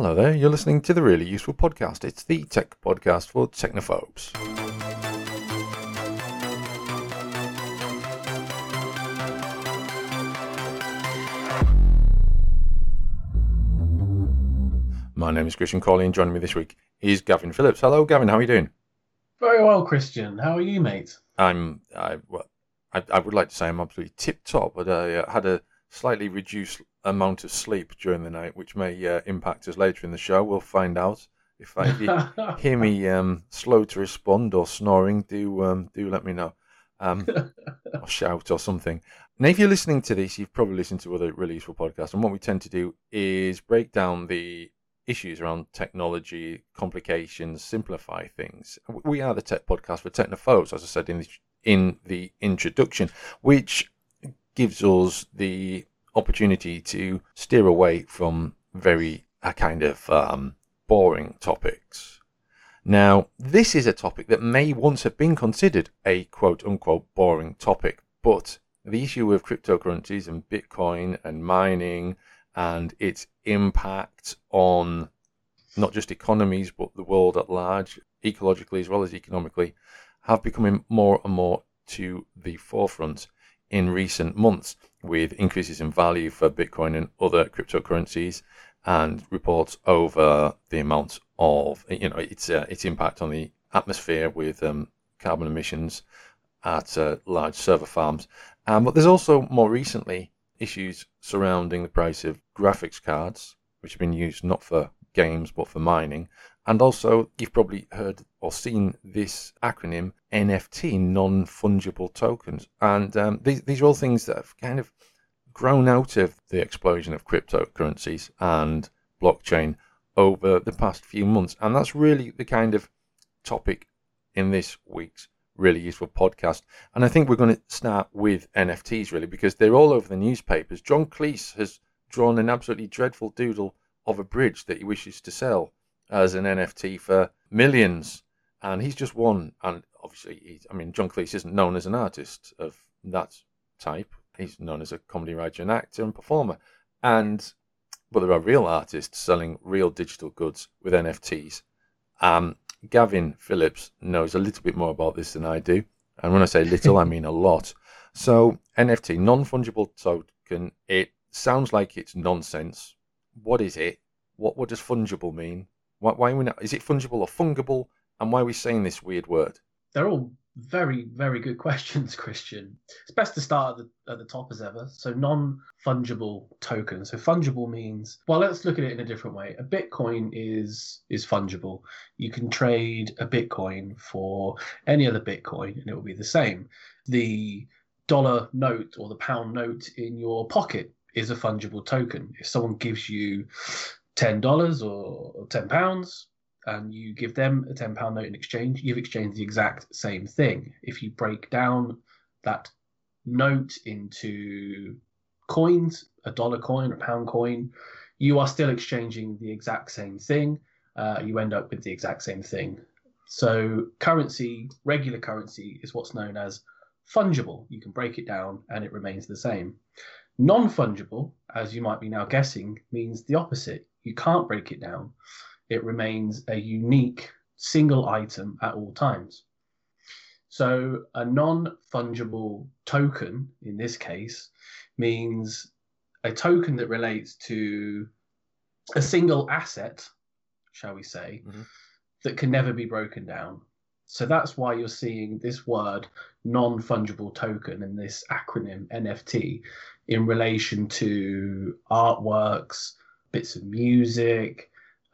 Hello there, you're listening to the Really Useful Podcast. It's the tech podcast for technophobes. My name is Christian Cawley, and joining me this week is Gavin Phillips. Hello, Gavin. How are you doing? Very well, Christian. How are you, mate? I'm. I, well, I, I would like to say I'm absolutely tip top, but I uh, had a slightly reduced amount of sleep during the night, which may uh, impact us later in the show. We'll find out. If, I, if you hear me um, slow to respond or snoring, do um, do let me know, um, or shout or something. Now, if you're listening to this, you've probably listened to other really useful podcasts, and what we tend to do is break down the issues around technology, complications, simplify things. We are the tech podcast for technophobes, as I said in the, in the introduction, which gives us the opportunity to steer away from very a kind of um, boring topics. Now, this is a topic that may once have been considered a quote unquote boring topic, but the issue with cryptocurrencies and Bitcoin and mining and its impact on not just economies but the world at large, ecologically as well as economically, have become more and more to the forefront in recent months with increases in value for Bitcoin and other cryptocurrencies and reports over the amount of you know its uh, its impact on the atmosphere with um, carbon emissions at uh, large server farms. Um, but there's also more recently issues surrounding the price of graphics cards, which have been used not for games but for mining. And also, you've probably heard or seen this acronym NFT, non fungible tokens. And um, these, these are all things that have kind of grown out of the explosion of cryptocurrencies and blockchain over the past few months. And that's really the kind of topic in this week's really useful podcast. And I think we're going to start with NFTs really because they're all over the newspapers. John Cleese has drawn an absolutely dreadful doodle of a bridge that he wishes to sell as an NFT for millions. And he's just one. And obviously, he's, I mean, John Cleese isn't known as an artist of that type. He's known as a comedy writer and actor and performer. And but there are real artists selling real digital goods with NFTs. Um, Gavin Phillips knows a little bit more about this than I do. And when I say little, I mean a lot. So, NFT, non fungible token, it sounds like it's nonsense. What is it? What, what does fungible mean? Why, why are we not, is it fungible or fungible? And why are we saying this weird word? They're all very, very good questions, Christian. It's best to start at the, at the top as ever. So, non fungible token. So, fungible means, well, let's look at it in a different way. A Bitcoin is is fungible. You can trade a Bitcoin for any other Bitcoin and it will be the same. The dollar note or the pound note in your pocket is a fungible token. If someone gives you $10 or 10 pounds, and you give them a £10 note in exchange, you've exchanged the exact same thing. If you break down that note into coins, a dollar coin, a pound coin, you are still exchanging the exact same thing. Uh, you end up with the exact same thing. So, currency, regular currency, is what's known as fungible. You can break it down and it remains the same. Non fungible, as you might be now guessing, means the opposite. You can't break it down it remains a unique single item at all times. So a non-fungible token in this case means a token that relates to a single asset, shall we say, mm-hmm. that can never be broken down. So that's why you're seeing this word non fungible token and this acronym NFT in relation to artworks, bits of music,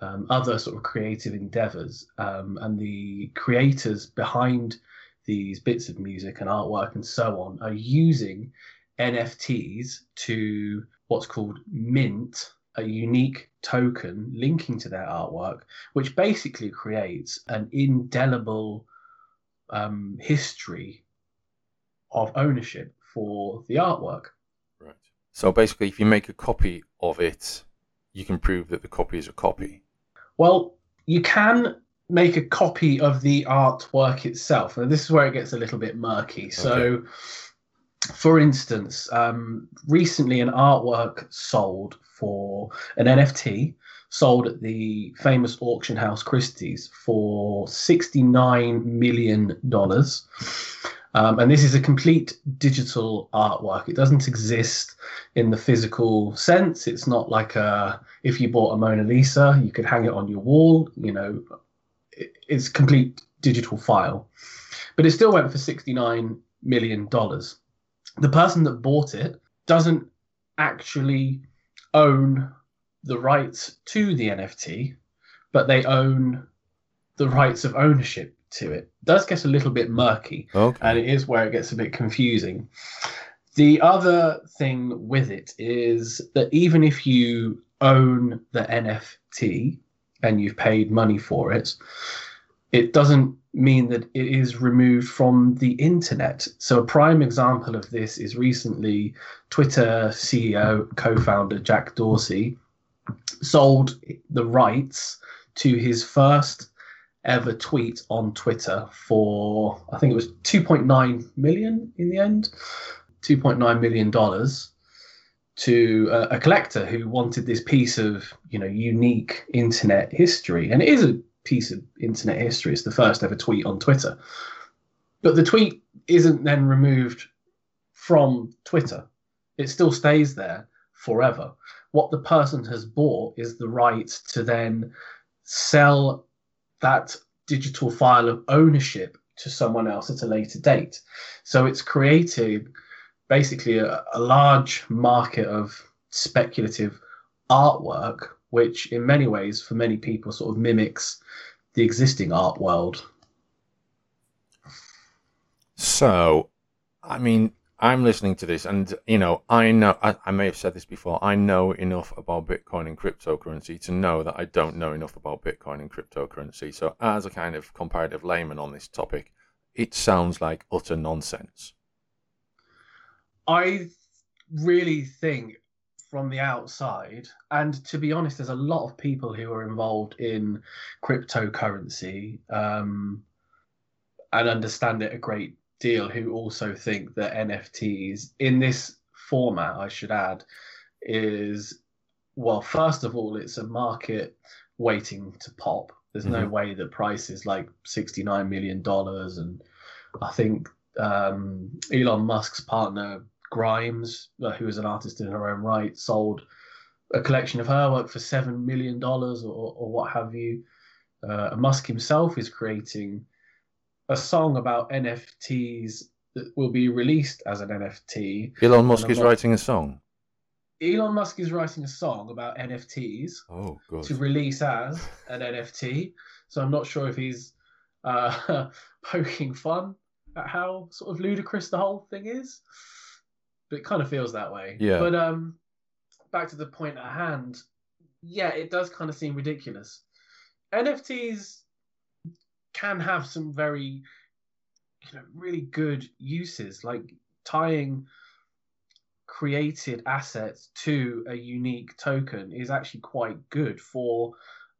um, other sort of creative endeavors. Um, and the creators behind these bits of music and artwork and so on are using NFTs to what's called mint, a unique token linking to their artwork, which basically creates an indelible um, history of ownership for the artwork. Right. So basically, if you make a copy of it, you can prove that the copy is a copy. Well, you can make a copy of the artwork itself. And this is where it gets a little bit murky. So, for instance, um, recently an artwork sold for an NFT sold at the famous auction house Christie's for $69 million. Um, and this is a complete digital artwork. It doesn't exist in the physical sense. It's not like a, if you bought a Mona Lisa, you could hang it on your wall. You know, it, it's complete digital file. But it still went for $69 million. The person that bought it doesn't actually own the rights to the NFT, but they own the rights of ownership to it. it does get a little bit murky, Okay. and it is where it gets a bit confusing. The other thing with it is that even if you own the NFT and you've paid money for it, it doesn't mean that it is removed from the internet. So, a prime example of this is recently Twitter CEO, co founder Jack Dorsey sold the rights to his first ever tweet on Twitter for, I think it was 2.9 million in the end, 2.9 million dollars to a, a collector who wanted this piece of, you know, unique internet history. And it is a piece of internet history. It's the first ever tweet on Twitter. But the tweet isn't then removed from Twitter. It still stays there forever. What the person has bought is the right to then sell that digital file of ownership to someone else at a later date. So it's creating basically a, a large market of speculative artwork, which in many ways, for many people, sort of mimics the existing art world. So, I mean, I'm listening to this, and you know, I know I, I, may have said this before. I know enough about Bitcoin and cryptocurrency to know that I don't know enough about Bitcoin and cryptocurrency. So, as a kind of comparative layman on this topic, it sounds like utter nonsense. I really think from the outside, and to be honest, there's a lot of people who are involved in cryptocurrency um, and understand it a great deal who also think that NFTs in this format, I should add, is well, first of all, it's a market waiting to pop. There's mm-hmm. no way that price is like $69 million. And I think um, Elon Musk's partner, Grimes, uh, who is an artist in her own right, sold a collection of her work for $7 million or, or what have you. Uh, Musk himself is creating a song about NFTs that will be released as an NFT. Elon Musk is not... writing a song. Elon Musk is writing a song about NFTs oh, to release as an NFT. So I'm not sure if he's uh, poking fun at how sort of ludicrous the whole thing is, but it kind of feels that way. Yeah. But um, back to the point at hand. Yeah, it does kind of seem ridiculous. NFTs can have some very you know really good uses like tying created assets to a unique token is actually quite good for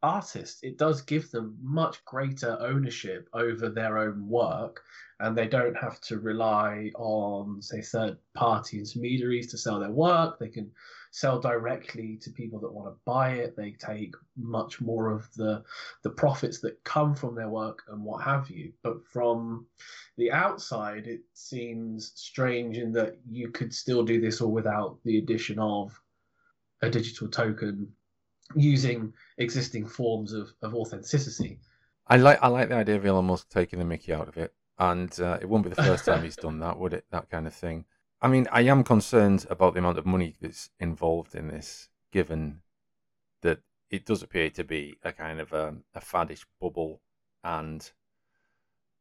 artists. It does give them much greater ownership over their own work and they don't have to rely on say third party intermediaries to sell their work. They can sell directly to people that want to buy it. They take much more of the the profits that come from their work and what have you. But from the outside, it seems strange in that you could still do this all without the addition of a digital token using existing forms of, of authenticity. I like I like the idea of Elon Musk taking the Mickey out of it, and uh, it won't be the first time he's done that, would it? That kind of thing. I mean, I am concerned about the amount of money that's involved in this, given that it does appear to be a kind of a, um, a faddish bubble, and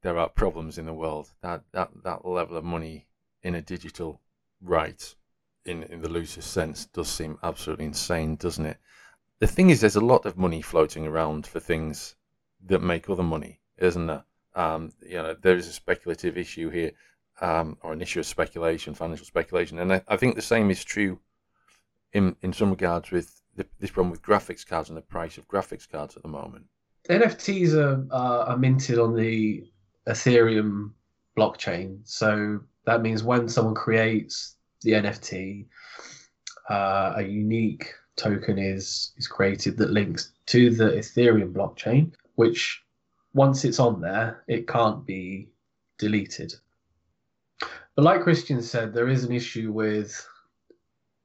there are problems in the world. That that that level of money in a digital right, in in the loosest sense, does seem absolutely insane, doesn't it? The thing is, there's a lot of money floating around for things that make other money, isn't there? Um, you know, there is a speculative issue here um, or an issue of speculation, financial speculation. And I, I, think the same is true in in some regards with the, this problem with graphics cards and the price of graphics cards at the moment. NFTs are, uh, are minted on the Ethereum blockchain. So that means when someone creates the NFT, uh, a unique token is is created that links to the Ethereum blockchain, which once it's on there, it can't be deleted. But like Christian said, there is an issue with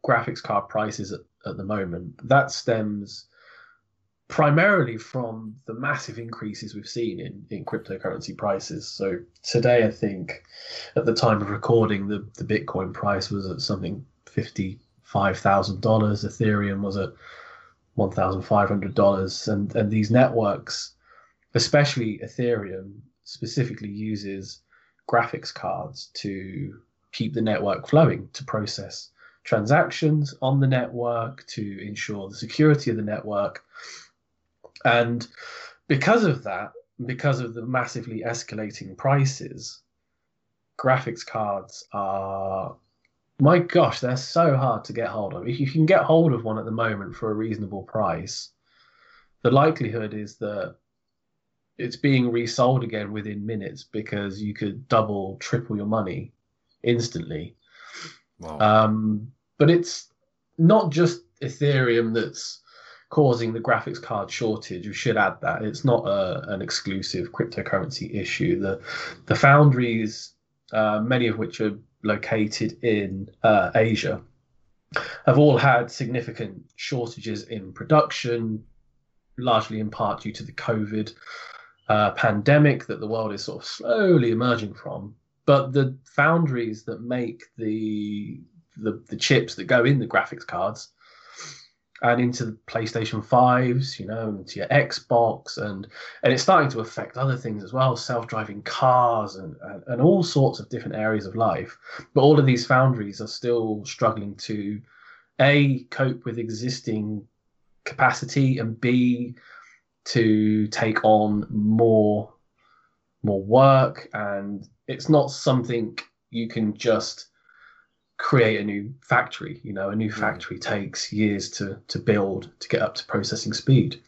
graphics card prices at, at the moment. That stems primarily from the massive increases we've seen in, in cryptocurrency prices. So today, I think at the time of recording, the, the Bitcoin price was at something $55,000. Ethereum was at $1,500. And, and these networks, especially Ethereum, specifically uses graphics cards to keep the network flowing, to process transactions on the network, to ensure the security of the network. And because of that, because of the massively escalating prices, graphics cards are my gosh, they're so hard to get hold of. If you can get hold of one at the moment for a reasonable price, the likelihood is that it's being resold again within minutes because you could double, triple your money instantly. Wow. Um, but it's not just Ethereum that's causing the graphics card shortage. We should add that it's not a, an exclusive cryptocurrency issue. The the foundries, uh, many of which are located in uh, Asia, have all had significant shortages in production, largely in part due to the COVID uh, pandemic that the world is sort of slowly emerging from. But the foundries that make the the, the chips that go in the graphics cards and into the PlayStation 5s, you know, into your Xbox, and and it's starting to affect other things as well, self-driving cars and, and, and all sorts of different areas of life. But all of these foundries are still struggling to a cope with existing capacity and b to take on more more work and it's not something you can just create a new factory you know a new factory takes years to to build to get up to processing speed.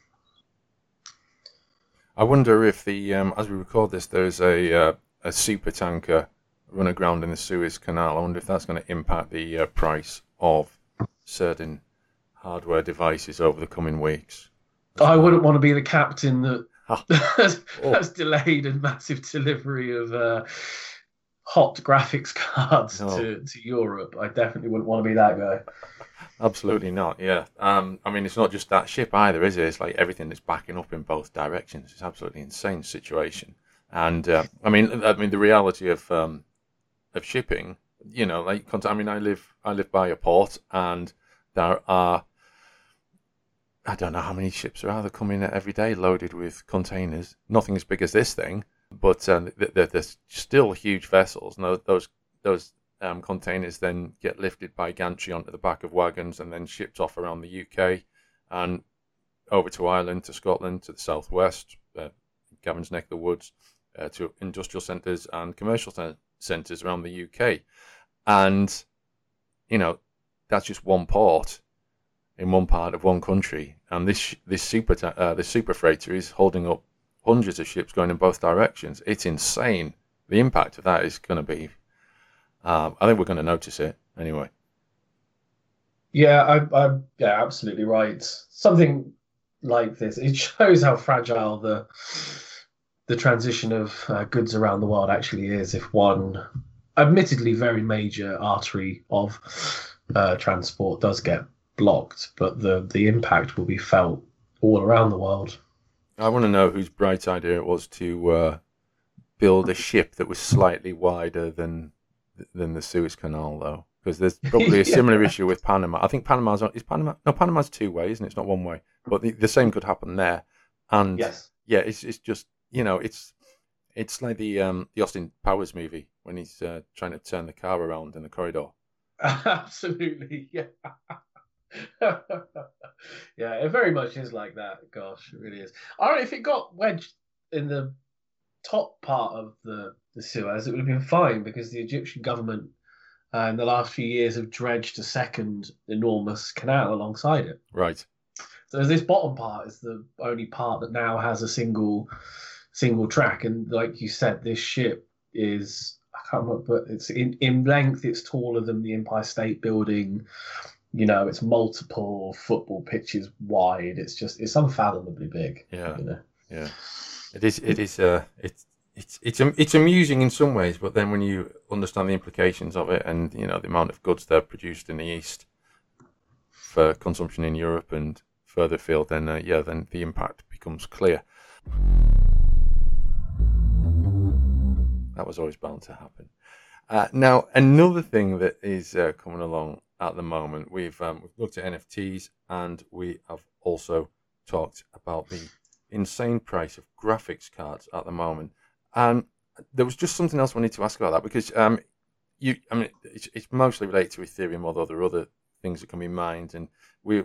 I wonder if the um, as we record this there's a uh, a super tanker run aground in the suez canal. I wonder if that's going to impact the uh, price of certain hardware devices over the coming weeks I wouldn't want to be the captain that oh. has, oh. has, delayed a massive delivery of uh, hot graphics cards no. to, to Europe. I definitely wouldn't want to be that guy. Absolutely not. Yeah. Um, I mean, it's not just that ship either, is it? It's like everything that's backing up in both directions. It's absolutely insane situation. And uh, I mean, I mean, the reality of um, of shipping. You know, like I mean, I live I live by a port, and there are I don't know how many ships are out there coming every day loaded with containers. Nothing as big as this thing, but um, they're, they're, still huge vessels. And those those um, containers then get lifted by gantry onto the back of wagons and then shipped off around the UK and over to Ireland, to Scotland, to the southwest, uh, Gavin's neck of the woods, uh, to industrial centres and commercial centres around the UK. And, you know, that's just one port in one part of one country, and this this super uh, this super freighter is holding up hundreds of ships going in both directions. It's insane. The impact of that is going to be. Um, I think we're going to notice it anyway. Yeah, I, I, yeah, absolutely right. Something like this, it shows how fragile the the transition of uh, goods around the world actually is. If one, admittedly, very major artery of uh, transport does get blocked, but the the impact will be felt all around the world. I want to know whose bright idea it was to uh, build a ship that was slightly wider than than the Suez Canal, though, because there's probably a similar yeah. issue with Panama. I think Panama's is Panama no Panama's two ways, and it's not one way, but the, the same could happen there. And yes. yeah, it's it's just you know it's it's like the um the Austin Powers movie when he's uh, trying to turn the car around in the corridor. Absolutely, yeah. yeah, it very much is like that. Gosh, it really is. All right, if it got wedged in the top part of the, the Suez, it would have been fine because the Egyptian government uh, in the last few years have dredged a second enormous canal alongside it. Right. So this bottom part is the only part that now has a single single track, and like you said, this ship is I can't remember, but it's in in length. It's taller than the Empire State Building you know, it's multiple football pitches wide. It's just it's unfathomably big. Yeah, you know? yeah. It is. It is. Uh, it's it's it's it's amusing in some ways, but then when you understand the implications of it, and you know the amount of goods they're produced in the east for consumption in Europe and further afield, then uh, yeah, then the impact becomes clear. That was always bound to happen. Uh, now, another thing that is uh, coming along at the moment, we've um, we've looked at NFTs and we have also talked about the insane price of graphics cards at the moment. And there was just something else I wanted to ask about that because um, you, I mean, it's, it's mostly related to Ethereum, although there are other things that can be mined. And we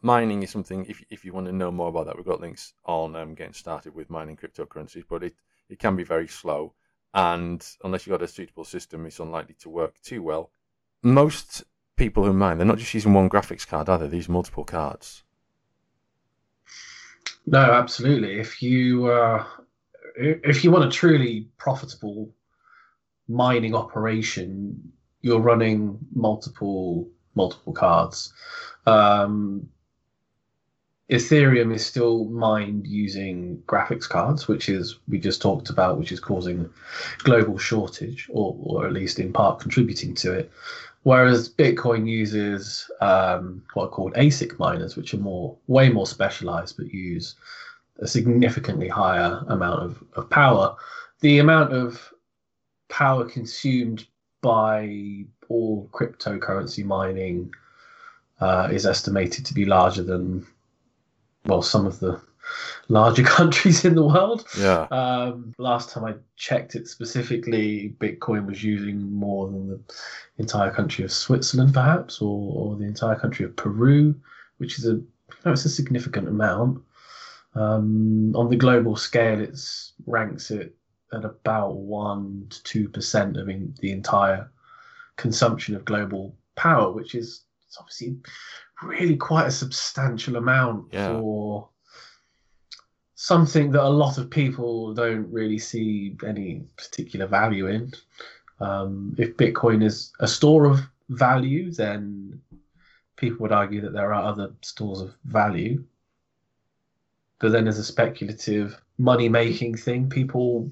mining is something. If if you want to know more about that, we've got links on um, getting started with mining cryptocurrencies. But it it can be very slow, and unless you've got a suitable system, it's unlikely to work too well. Most people who mine, they're not just using one graphics card, they? These multiple cards. No, absolutely. If you uh, if you want a truly profitable mining operation, you're running multiple multiple cards. Um, Ethereum is still mined using graphics cards, which is we just talked about, which is causing global shortage, or, or at least in part contributing to it. Whereas Bitcoin uses um, what are called ASIC miners, which are more way more specialized, but use a significantly higher amount of, of power. The amount of power consumed by all cryptocurrency mining uh, is estimated to be larger than, well, some of the larger countries in the world. Yeah. Um, last time I checked it specifically, Bitcoin was using more than the entire country of Switzerland, perhaps, or, or the entire country of Peru, which is a know, it's a significant amount. Um, on the global scale, it ranks it at about one to two percent of in, the entire consumption of global power, which is obviously really quite a substantial amount yeah. for something that a lot of people don't really see any particular value in. Um, if Bitcoin is a store of value, then people would argue that there are other stores of value. But then, as a speculative money making thing, people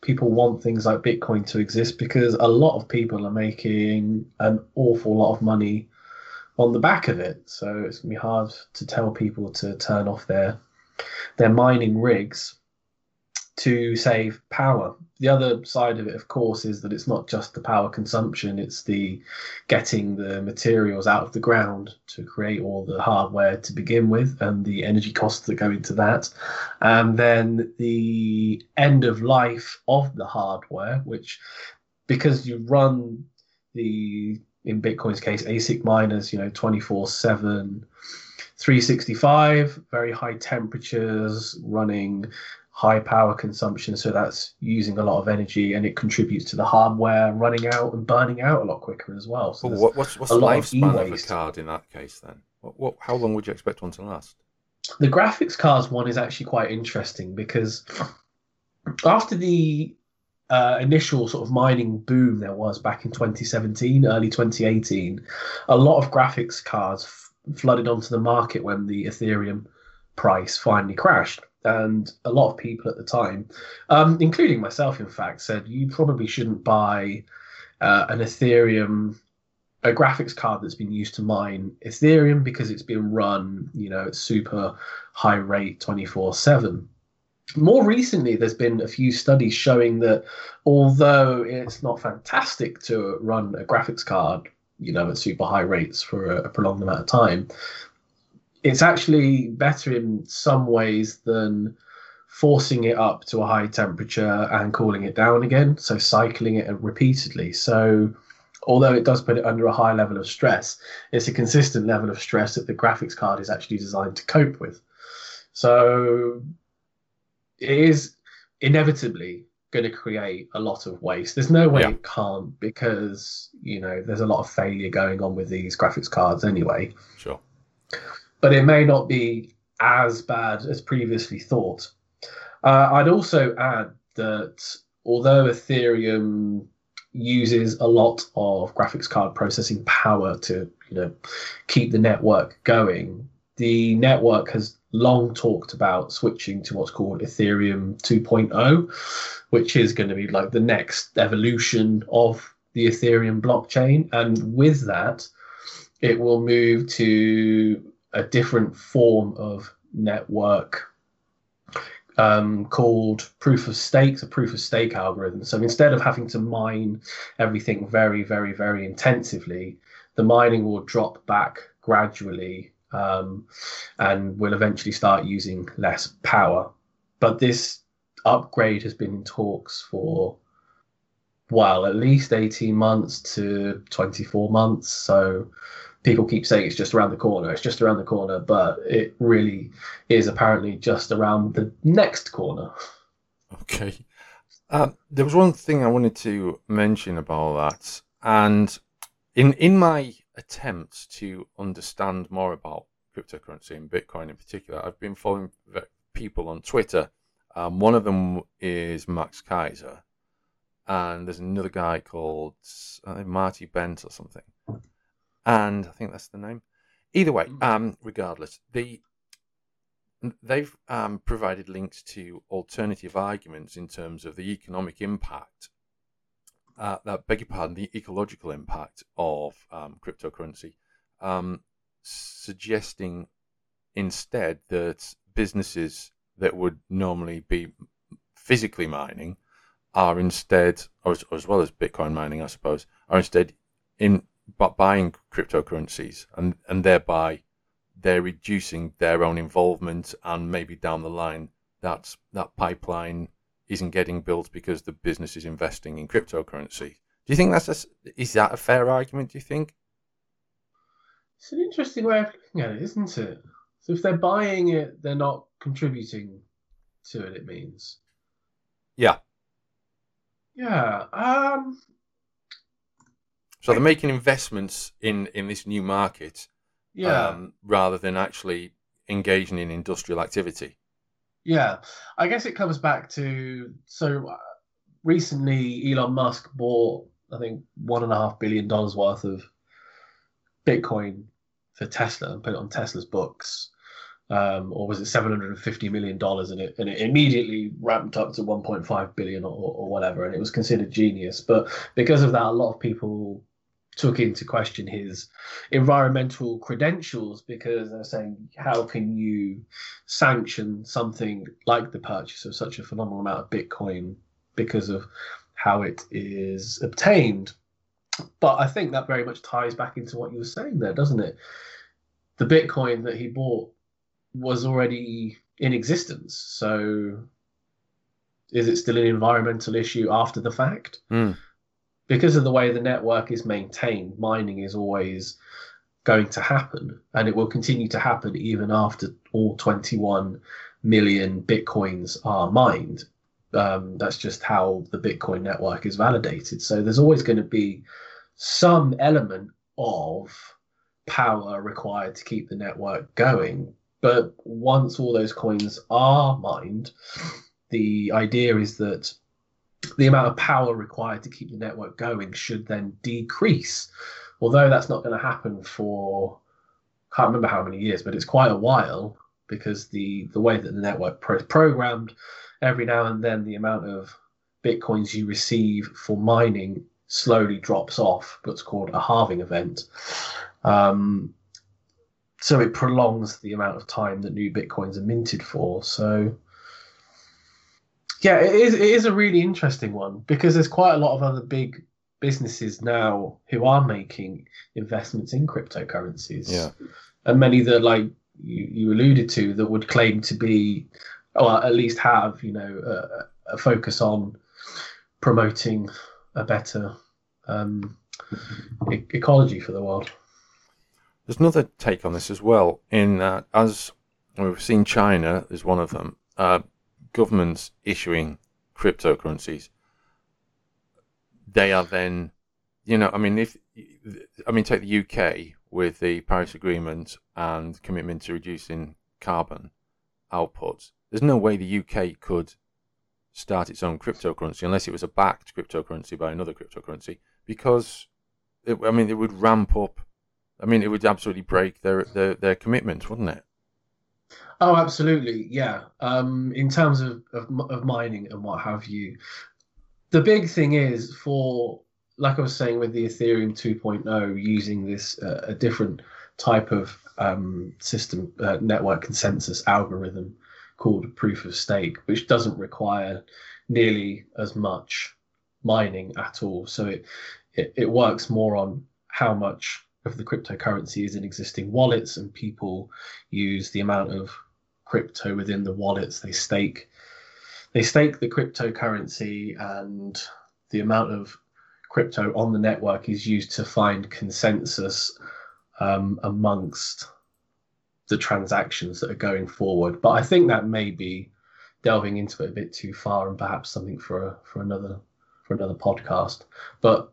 people want things like Bitcoin to exist because a lot of people are making an awful lot of money on the back of it. So it's gonna be hard to tell people to turn off their their mining rigs to save power. The other side of it, of course, is that it's not just the power consumption, it's the getting the materials out of the ground to create all the hardware to begin with and the energy costs that go into that. And then the end of life of the hardware, which because you run the in Bitcoin's case, ASIC miners, you know, 24 7 365, very high temperatures, running high power consumption. So that's using a lot of energy and it contributes to the hardware running out and burning out a lot quicker as well. So what, what's, what's the lifespan of, of, a card in that case then? What, what, how long would you expect one to last? The graphics cards one is actually quite interesting because after the uh, initial sort of mining boom there was back in 2017, early 2018, a lot of graphics cards flooded onto the market when the Ethereum price finally crashed. And a lot of people at the time, um, including myself, in fact, said you probably shouldn't buy uh, an Ethereum, a graphics card that's been used to mine Ethereum because it's been run, you know, at super high rate 24 7. More recently, there's been a few studies showing that although it's not fantastic to run a graphics card you know, at super high rates for a, a prolonged amount of time. It's actually better in some ways than forcing it up to a high temperature and cooling it down again. So cycling it repeatedly. So although it does put it under a high level of stress, it's a consistent level of stress that the graphics card is actually designed to cope with. So it is inevitably going to create a lot of waste. There's no way yeah. it can't because you know there's a lot of failure going on with these graphics cards anyway. Sure. But it may not be as bad as previously thought. Uh, I'd also add that although Ethereum uses a lot of graphics card processing power to you know keep the network going. The network has long talked about switching to what's called Ethereum 2.0, which is going to be like the next evolution of the Ethereum blockchain. And with that, it will move to a different form of network um, called proof of stake, a proof of stake algorithm. So instead of having to mine everything very, very, very intensively, the mining will drop back gradually um, and will eventually start using less power. But this upgrade has been in talks for, well, at least 18 months to 24 months. So people keep saying it's just around the corner, it's just around the corner, but it really is apparently just around the next corner. Okay. Um, there was one thing I wanted to mention about that, and in in my attempts to understand more about cryptocurrency and Bitcoin in particular, I've been following people on Twitter. Um, one of them is Max Keiser, and there's another guy called uh, Marty Bent or something and I think that's the name. Either way, mm. um, regardless, the they've um, provided links to alternative arguments in terms of the economic impact. Uh, that beg your pardon, the ecological impact of um, cryptocurrency, um, suggesting instead that businesses that would normally be physically mining are instead, or as, or as well as Bitcoin mining, I suppose, are instead in but buying cryptocurrencies and, and thereby they're reducing their own involvement and maybe down the line that's that pipeline isn't getting built because the business is investing in cryptocurrency. Do you think that's a, is that a fair argument? Do you think? It's an interesting way of looking at it, isn't it? So if they're buying it, they're not contributing to it. It means. Yeah. Yeah. Um. So they're making investments in in this new market, yeah, um, rather than actually engaging in industrial activity. Yeah, I guess it comes back to so uh, recently Elon Musk bought I think one and a half billion dollars worth of Bitcoin for Tesla and put it on Tesla's books. Um, or was it 750 million dollars and it and it immediately ramped up to 1.5 billion or, or whatever and it was considered genius but because of that a lot of people took into question his environmental credentials because they're saying, how can you sanction something like the purchase of such a phenomenal amount of Bitcoin because of how it is obtained? But I think that very much ties back into what you were saying there, doesn't it? The Bitcoin that he bought was already in existence. So is it still an environmental issue after the fact? Mm because of the way the network is maintained, mining is always going to happen, and it will continue to happen even after all 21 million bitcoins are mined. Um, that's just how the Bitcoin network is validated. So there's always going to be some element of power required to keep the network going. But once all those coins are mined, the idea is that the amount of power required to keep the network going should then decrease. Although that's not going to happen for I can't remember how many years, but it's quite a while because the the way that the network is programmed, every now and then the amount of bitcoins you receive for mining slowly drops off. What's called a halving event. Um, so it prolongs the amount of time that new bitcoins are minted for. So yeah, it is. It is a really interesting one because there's quite a lot of other big businesses now who are making investments in cryptocurrencies. Yeah, and many that, like you, you alluded to, that would claim to be, or at least have, you know, a, a focus on promoting a better um, e- ecology for the world. There's another take on this as well. In uh, as we've seen, China is one of them. Uh, governments issuing cryptocurrencies, they are then, you know, I mean, if I mean, take the UK with the Paris Agreement and commitment to reducing carbon outputs. There's no way the UK could start its own cryptocurrency unless it was a backed cryptocurrency by another cryptocurrency, because it, I mean, it would ramp up I mean, it would absolutely break their their, their commitment, wouldn't it? Oh, absolutely, yeah. Um, in terms of, of of mining and what have you, the big thing is for like I was saying with the Ethereum 2.0 using this uh, a different type of um, system uh, network consensus algorithm called proof of stake, which doesn't require nearly as much mining at all. So it, it, it works more on how much of the cryptocurrency is in existing wallets, and people use the amount of crypto within the wallets they stake. They stake the cryptocurrency, and the amount of crypto on the network is used to find consensus um, amongst the transactions that are going forward. But I think that may be delving into it a bit too far, and perhaps something for a, for another for another podcast. But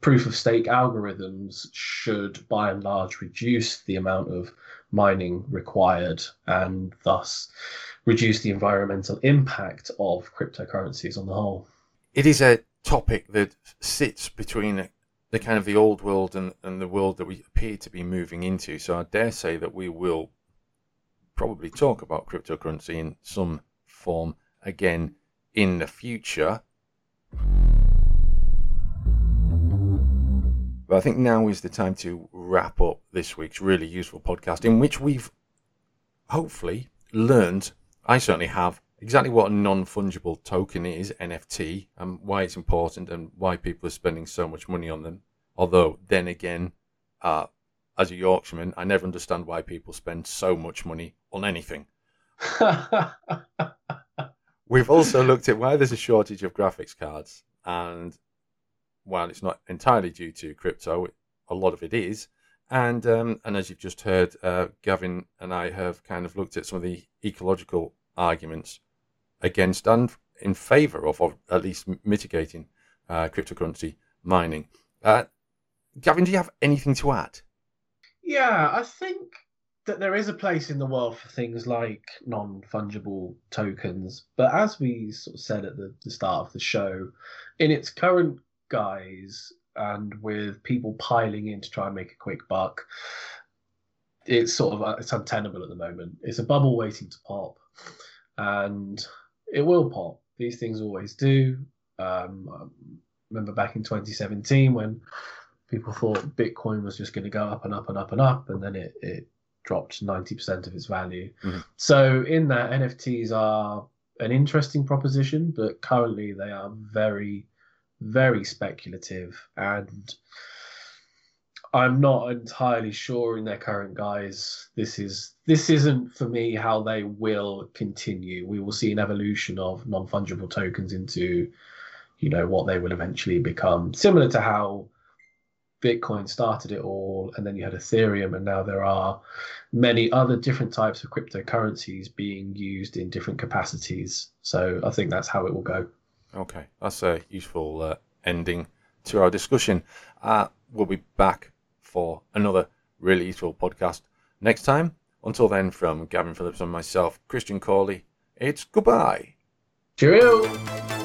proof of stake algorithms should, by and large, reduce the amount of mining required, and thus reduce the environmental impact of cryptocurrencies on the whole. It is a topic that sits between the kind of the old world and, and the world that we appear to be moving into. So I dare say that we will probably talk about cryptocurrency in some form again in the future. But I think now is the time to wrap up this week's really useful podcast, in which we've hopefully learned, I certainly have, exactly what a non fungible token is, NFT, and why it's important and why people are spending so much money on them. Although, then again, uh, as a Yorkshireman, I never understand why people spend so much money on anything. We've also looked at why there's a shortage of graphics cards, and while it's not entirely due to crypto, a lot of it is. And um, and as you've just heard, uh, Gavin and I have kind of looked at some of the ecological arguments against and in favour of, of at least mitigating uh, cryptocurrency mining. Uh, Gavin, do you have anything to add? Yeah, I think that there is a place in the world for things like non fungible tokens. But as we sort of said at the, the start of the show, in its current guise and with people piling in to try and make a quick buck, it's sort of it's untenable at the moment. It's a bubble waiting to pop, and it will pop. These things always do. Um, I remember back in 2017 when people thought Bitcoin was just going to go up and up and up and up, and then it, it dropped 90% of its value. Mm-hmm. So, in that, NFTs are an interesting proposition, but currently they are very, very speculative. And I'm not entirely sure in their current guise. This is this isn't for me how they will continue. We will see an evolution of non fungible tokens into, you know, what they will eventually become. Similar to how Bitcoin started it all, and then you had Ethereum, and now there are many other different types of cryptocurrencies being used in different capacities. So I think that's how it will go. Okay, that's a useful uh, ending to our discussion. Uh, we'll be back for another really useful podcast next time. Until then, from Gavin Phillips and myself, Christian Cawley, it's goodbye. Cheerio.